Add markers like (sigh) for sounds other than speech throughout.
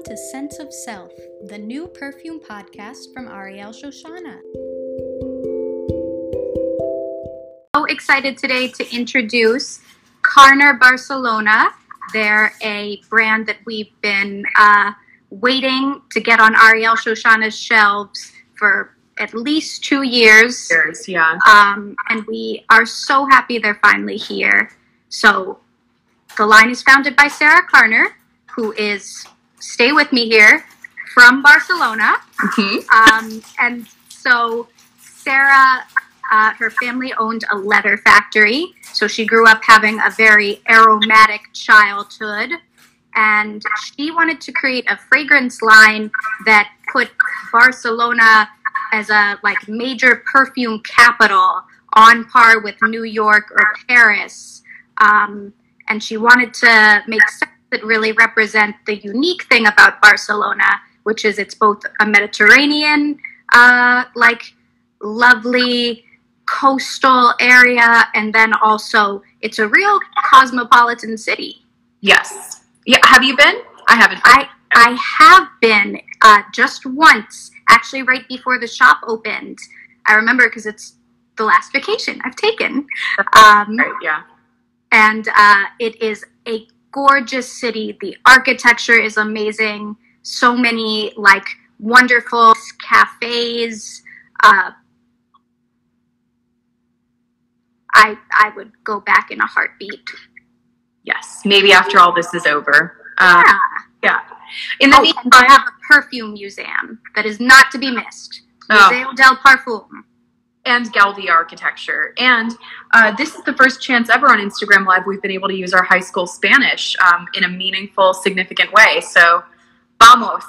Welcome to Sense of Self, the new perfume podcast from Ariel Shoshana. So excited today to introduce Carner Barcelona. They're a brand that we've been uh, waiting to get on Ariel Shoshana's shelves for at least two years. Years, yeah. Um, and we are so happy they're finally here. So the line is founded by Sara Carner, who is, stay with me here, from Barcelona. Um, and so Sara, uh, her family owned a leather factory. So she grew up having a very aromatic childhood. And she wanted to create a fragrance line that put Barcelona as a like major perfume capital on par with New York or Paris. Um, and she wanted to make that really represent the unique thing about Barcelona, which is it's both a Mediterranean, uh, like lovely coastal area, and then also it's a real cosmopolitan city. Yes. Yeah. Have you been? I haven't. I I have been uh, just once, actually, right before the shop opened. I remember because it's the last vacation I've taken. Um, Right, yeah. and uh, it is a gorgeous city. The architecture is amazing. So many like wonderful cafes. Uh, I I would go back in a heartbeat. Yes. Maybe after all this is over. Um, Yeah. yeah. In the Oh, meantime, have a perfume museum that is not to be missed. Oh. Museo del Parfum. And Gaudi architecture. And uh, this is the first chance ever on Instagram Live we've been able to use our high school Spanish um, in a meaningful, significant way. So, vamos.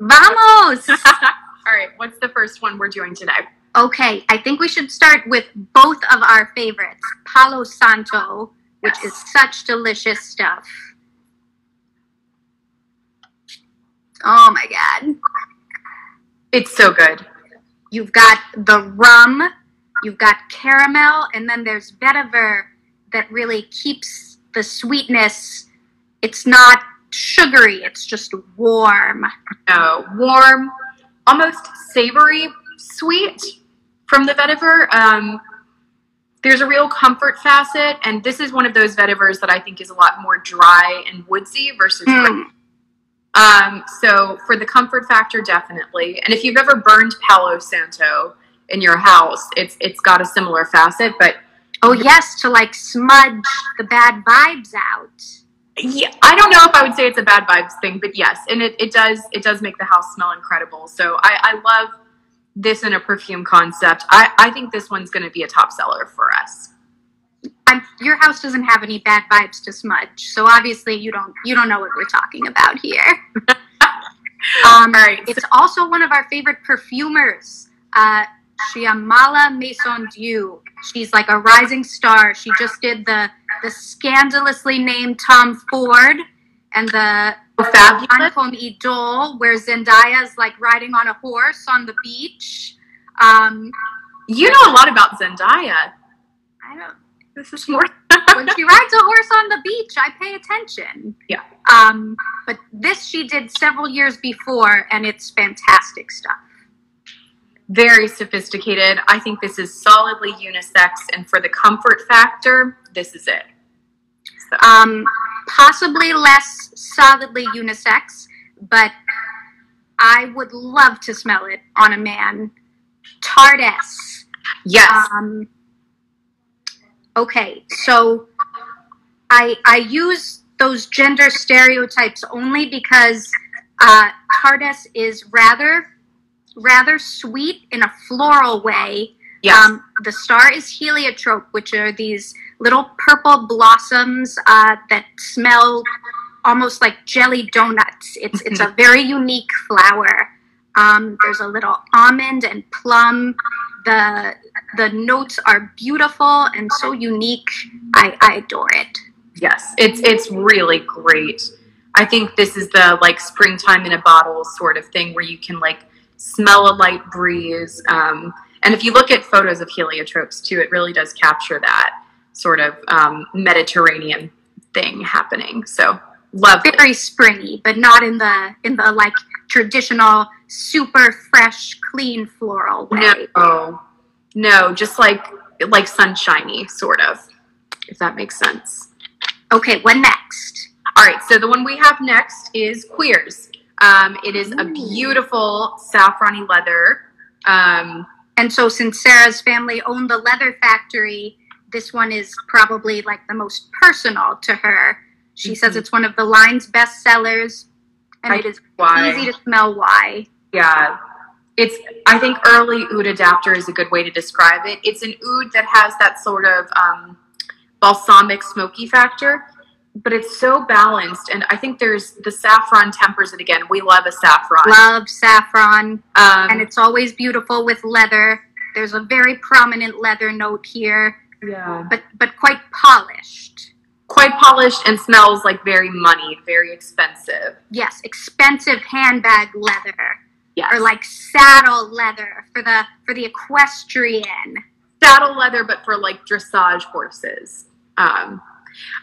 Vamos! (laughs) All right. What's the first one we're doing today? okay, I think we should start with both of our favorites. Palo Santo, which Yes. is such delicious stuff. Oh my god. (laughs) It's so good. You've got the rum, you've got caramel, and then there's vetiver that really keeps the sweetness. It's not sugary, it's just warm. uh, warm, almost savory, sweet from the vetiver. Um, there's a real comfort facet, and this is one of those vetivers that I think is a lot more dry and woodsy versus. Mm. Um, so for the comfort factor, definitely. And if you've ever burned Palo Santo in your house, it's it's got a similar facet, but Oh, yes, to like smudge the bad vibes out. yeah, I don't know if I would say it's a bad vibes thing, but yes, and it, it does it does make the house smell incredible. So I, I love this in a perfume concept. I, I think this one's going to be a top seller for us. I'm, your house doesn't have any bad vibes to smudge, so obviously you don't you don't know what we're talking about here. (laughs) um, right, It's also one of our favorite perfumers, uh, Shyamala Maisondieu. She's like a rising star. She just did the the scandalously named Tom Ford and the So fabulous. Idol, where Zendaya is like riding on a horse on the beach. Um, You know a lot about Zendaya. I don't. This is more. (laughs) when she rides a horse on the beach, I pay attention. Yeah. Um, but this she did several years before, and it's fantastic stuff. very sophisticated. I think this is solidly unisex, and for the comfort factor, this is it. So, Um, possibly less solidly unisex, but I would love to smell it on a man. Tardes. yes, Um, okay, so I I use those gender stereotypes only because uh, is rather rather sweet in a floral way. yes, Um, the star is heliotrope, which are these little purple blossoms uh, that smell almost like jelly donuts. It's it's a (laughs) very unique flower. Um, there's a little almond and plum. The the notes are beautiful and so unique. I, I adore it. yes. It's it's really great. I think this is the like springtime in a bottle sort of thing where you can like smell a light breeze. Um, and if you look at photos of heliotropes too, it really does capture that sort of um, Mediterranean thing happening. So love very springy, but not in the in the like traditional super fresh, clean floral way. No, no, just like like sunshiny, sort of, if that makes sense. Okay, what next? All right, so the one we have next is Cuirs. Um, it is a beautiful saffrony leather. Um, And so, since Sara's family owned the leather factory, this one is probably like the most personal to her. She says Mhm. it's one of the line's best sellers, and I- it is why? easy to smell why. Yeah. It's I think early oud adapter is a good way to describe it. It's an oud that has that sort of um, balsamic smoky factor, but it's so balanced and I think there's the saffron tempers it again. We love a saffron. Love saffron, Um, and it's always beautiful with leather. There's a very prominent leather note here, yeah. but but quite polished. quite polished and smells like very money, very expensive. Yes, expensive handbag leather Yes. or like saddle leather for the for the equestrian. saddle leather, but for like dressage horses. Um,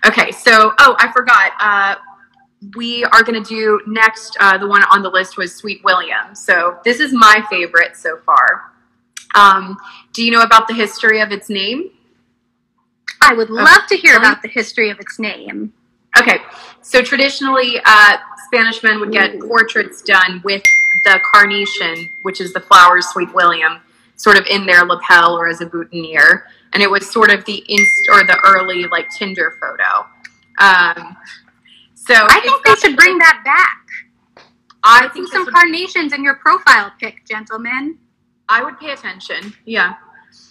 okay, so oh, I forgot. Uh, we are going to do next. Uh, the one on the list was Sweet William. So this is my favorite so far. Um, do you know about the history of its name? I would love to hear about the history of its name. Okay, so traditionally, uh, Spanish men would get portraits done with the carnation, which is the flower Sweet William, sort of in their lapel or as a boutonniere, and it was sort of the inst or the early like Tinder photo. Um, so I think they should bring that back. I see think some carnations in your profile pic, gentlemen. I would pay attention. Yeah.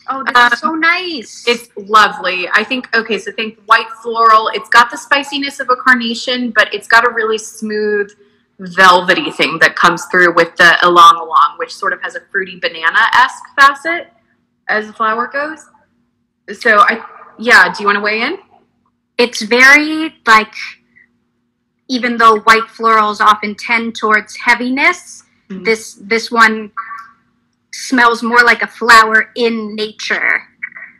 Oh, this Um, is so nice. It's lovely. I think okay, so think white floral. It's got the spiciness of a carnation, but it's got a really smooth velvety thing that comes through with the ylang ylang, which sort of has a fruity banana esque facet as the flower goes. So I yeah, do you want to weigh in? it's very like even though white florals often tend towards heaviness, Mhm. this this one smells more like a flower in nature,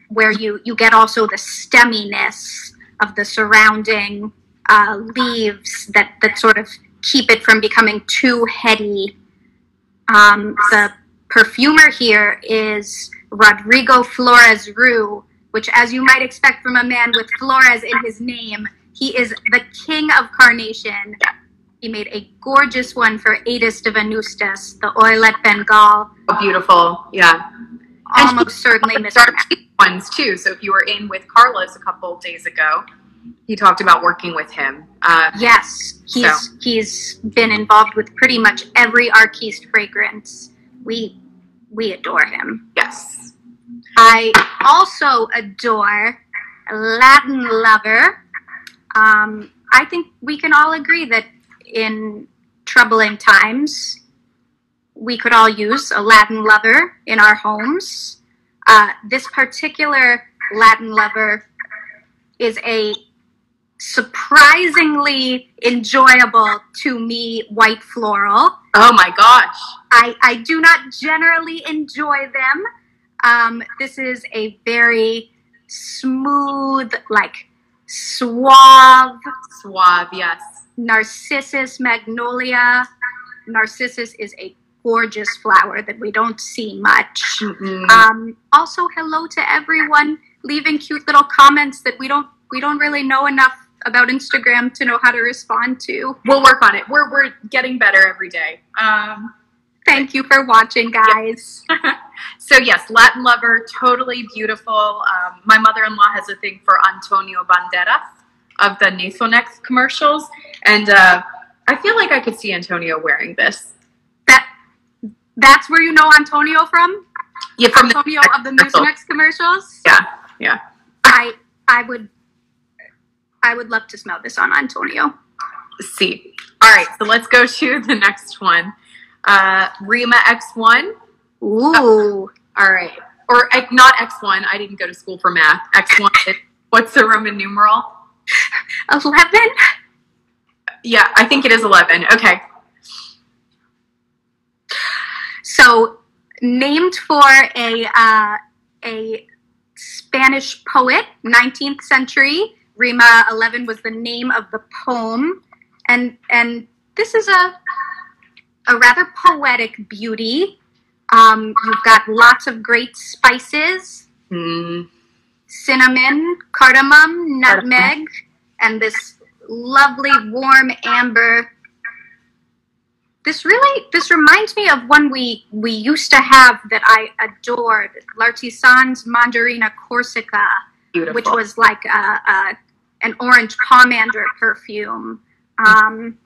where you you get also the stemminess of the surrounding uh, leaves that that sort of keep it from becoming too heady. Um, the perfumer here is Rodrigo Flores-Roux, which, as you might expect from a man with Flores in his name, he is the king of carnation. He made a gorgeous one for Aedes de Venustas, the Oeillet Bengale. Oh, beautiful. Yeah. Almost certainly Mr. ones too. So if you were in with Carlos a couple days ago, he talked about working with him. Uh, Yes, he's he's been involved with pretty much every Arquiste fragrance. We we adore him. yes. I also adore Latin Lover. Um, I think we can all agree that in troubling times, we could all use a Latin Lover in our homes. Uh, this particular Latin Lover is a surprisingly enjoyable to me white floral. Oh my gosh. I, I do not generally enjoy them. Um, this is a very smooth, like suave Suave, yes. Narcissus magnolia. Narcissus is a gorgeous flower that we don't see much. Um, also, hello to everyone leaving cute little comments that we don't we don't really know enough about Instagram to know how to respond to. we'll work on it. We're we're getting better every day. Um, Thank you for watching, guys. (laughs) so yes, Latin lover, totally beautiful. Um, my mother-in-law has a thing for Antonio Banderas of the Nasonex commercials, and uh, I feel like I could see Antonio wearing this. That that's where you know Antonio from? Yeah, from the Antonio of the. Mucinex commercials? Yeah, yeah. I I would I would love to smell this on Antonio. See. All right, so let's go to the next one. Uh, Rima X1. Ooh. All right. Or uh, not X1. I didn't go to school for math. X1. What's the Roman numeral? Eleven? Yeah, I think it is 11. Okay. So named for a uh, a Spanish poet, 19th century. Rima 11 was the name of the poem. and and this is a a rather poetic beauty. Um, you've got lots of great spices, Mm. cinnamon, cardamom, nutmeg, and this lovely warm amber. This really this reminds me of one we we used to have that I adored, L'Artisan's Mandarina Corsica, Beautiful. which was like a, a an orange pomander perfume. Um,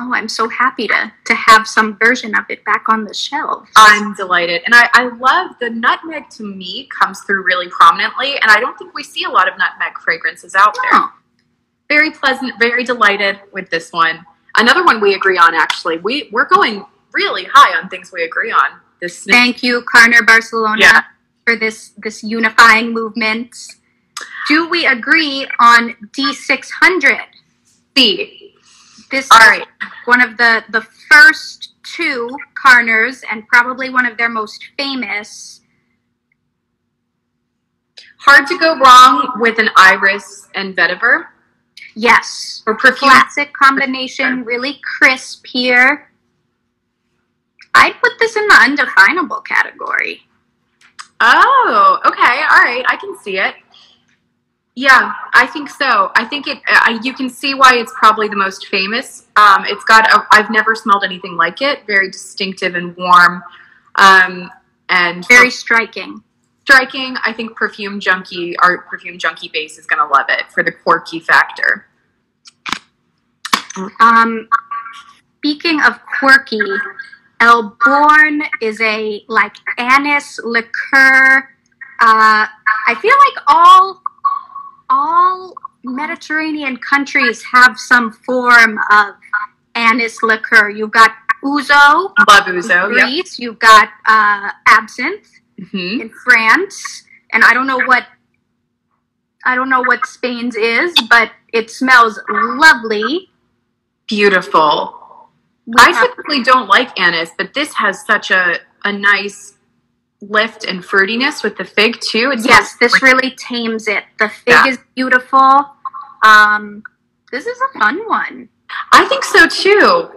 oh, I'm so happy to to have some version of it back on the shelf. I'm delighted. And I, I love the nutmeg to me comes through really prominently. And I don't think we see a lot of nutmeg fragrances out there. Oh, Very pleasant, very delighted with this one. Another one we agree on, actually. We, we're going really high on things we agree on. This thank you, Carner Barcelona, Yeah. for this this unifying movement. Do we agree on D600? C. This All is right. one of the the first two Carners and probably one of their most famous. Hard to go wrong with an iris and vetiver. Yes, Or perfume. classic combination, really crisp here. I'd put this in the undefinable category. Oh, okay. All right. I can see it. Yeah, I think so. I think it. Uh, you can see why it's probably the most famous. Um, it's got. I've never smelled anything like it. Very distinctive and warm, um, and Very striking. striking. I think perfume junkie, our perfume junkie base is gonna love it for the quirky factor. Um, speaking of quirky, El Born is a like anise liqueur. Uh, I feel like all all Mediterranean countries have some form of anise liqueur. You've got ouzo Love ouzo. Yep. Greece. You've got uh, absinthe hmm in France, and I don't know what I don't know what Spain's is, but it smells lovely. Beautiful. We I typically don't like anise, but this has such a a nice lift and fruitiness with the fig too. It Yes, this like- really tames it. The fig Yeah. is beautiful. Um, this is a fun one. I think so too.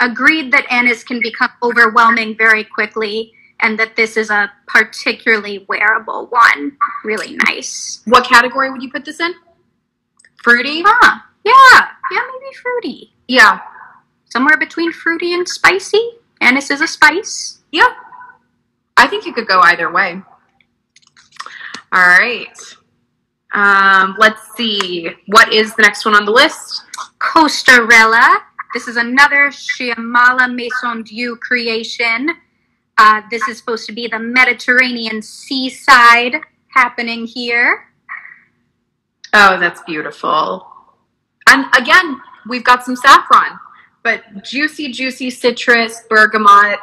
Agreed that anise can become overwhelming very quickly, and that this is a particularly wearable one. Really nice. What category would you put this in? Fruity? Huh? Yeah, yeah, maybe fruity. Yeah. Somewhere between fruity and spicy. Anise is a spice. Yeah. I think you could go either way. All right. Um, let's see. What is the next one on the list? Costarela. This is another Shyamala Maisondieu creation. Uh, this is supposed to be the Mediterranean seaside happening here. Oh, that's beautiful. And again, we've got some saffron, but juicy, juicy citrus, bergamot.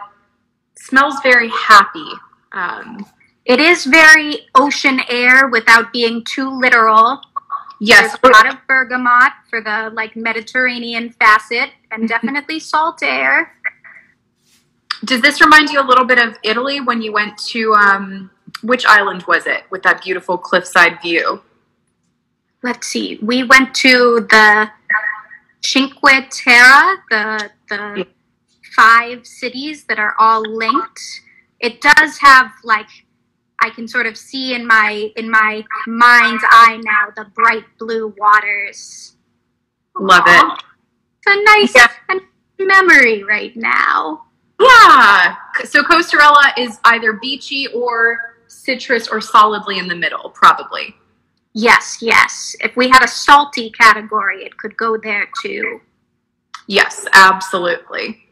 Smells very happy. Um, It is very ocean air without being too literal. yes, There's a lot of bergamot for the like Mediterranean facet, and definitely salt air. Does this remind you a little bit of Italy when you went to um, which island was it with that beautiful cliffside view? Let's see. We went to the Cinque Terre, the the. Five cities that are all linked. It does have like I can sort of see in my in my mind's eye now the bright blue waters. Love Aw. it. It's a nice Yeah. memory right now. Yeah. So Costarela is either beachy or citrus or solidly in the middle, probably. Yes, yes. If we had a salty category, it could go there too. Yes, absolutely.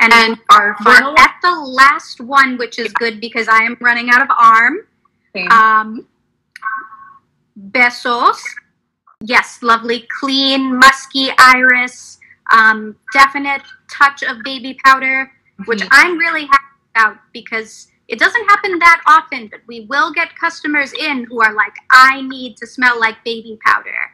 And, And our we're final at the last one, which is good because I am running out of arm. Um, Besos. Yes, lovely, clean, musky iris. Um, definite touch of baby powder, which Mhm. I'm really happy about because it doesn't happen that often, but we will get customers in who are like, I need to smell like baby powder.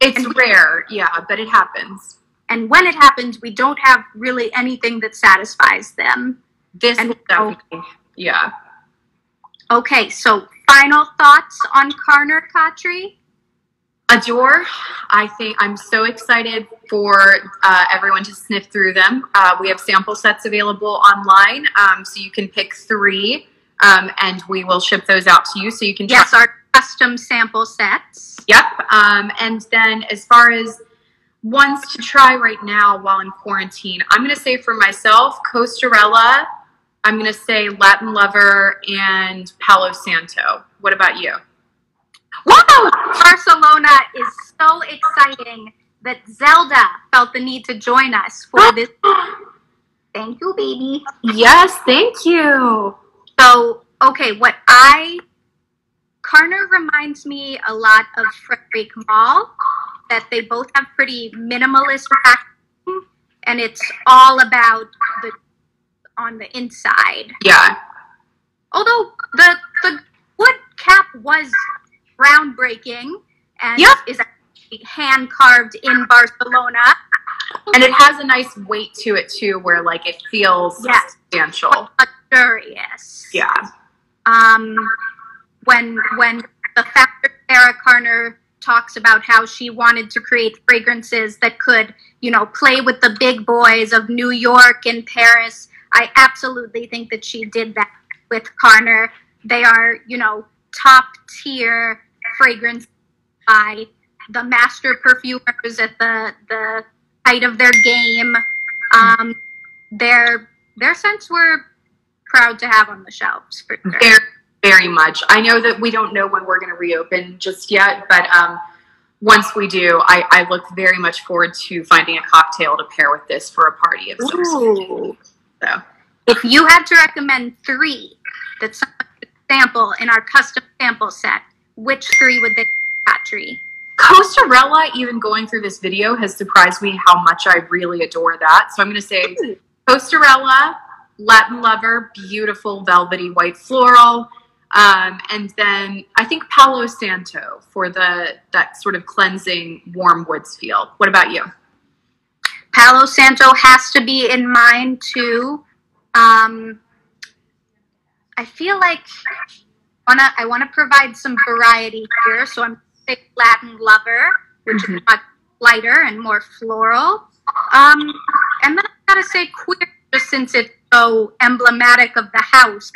it's rare, yeah, but it happens. And when it happens, we don't have really anything that satisfies them. This And- definitely, yeah. Okay, so final thoughts on Carner Khatri? Adore. I think I'm so excited for uh, everyone to sniff through them. Uh, we have sample sets available online, um, so you can pick three, um, and we will ship those out to you so you can. Yes, our custom sample sets. Yep. Um, and then as far as ones to try right now while in quarantine, I'm going to say for myself, Costarela. I'm going to say Latin Lover and Palo Santo. What about you? Wow! Barcelona is so exciting that Zelda felt the need to join us for (gasps) this. Thank you, baby. Yes, thank you. So, okay, what I. Carner reminds me a lot of Frederic Malle, that they both have pretty minimalist packaging, and it's all about the on the inside. Yeah. Although the the wood cap was groundbreaking and Yep. is actually hand carved in Barcelona. And it has a nice weight to it too, where like it feels Yes. substantial. Luxurious. Yeah. Um, when when the founder Sara Carner talks about how she wanted to create fragrances that could, you know, play with the big boys of New York and Paris, I absolutely think that she did that with Carner. They are, you know, top tier fragrance by the master perfumers at the the height of their game. Um, their their scents were proud to have on the shelves for sure. Very, much. I know that we don't know when we're going to reopen just yet, but um, once we do, I, I look very much forward to finding a cocktail to pair with this for a party of some sort. So. If you had to recommend three that someone could sample in our custom sample set, which three would they Patry? Costarela, even going through this video, has surprised me how much I really adore that. So I'm going to say Costarela, Latin Lover, beautiful velvety white floral, um, and then I think Palo Santo for the that sort of cleansing warm woods feel. What about you? Palo Santo has to be in mine too. Um, I feel like wanna I want to provide some variety here, so I'm a big Latin lover, which Mhm. is much lighter and more floral. Um, and then I gotta say Cuir, just since it's so emblematic of the house,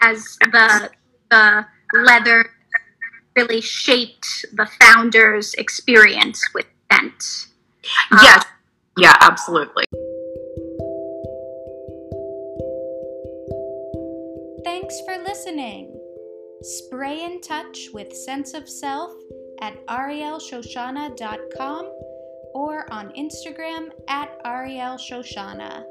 as the the leather really shaped the founder's experience with scent. Uh, yes. Yeah, absolutely. Thanks for listening. Spray in touch with Sense of Self at arielshoshana.com or on Instagram at arielshoshana.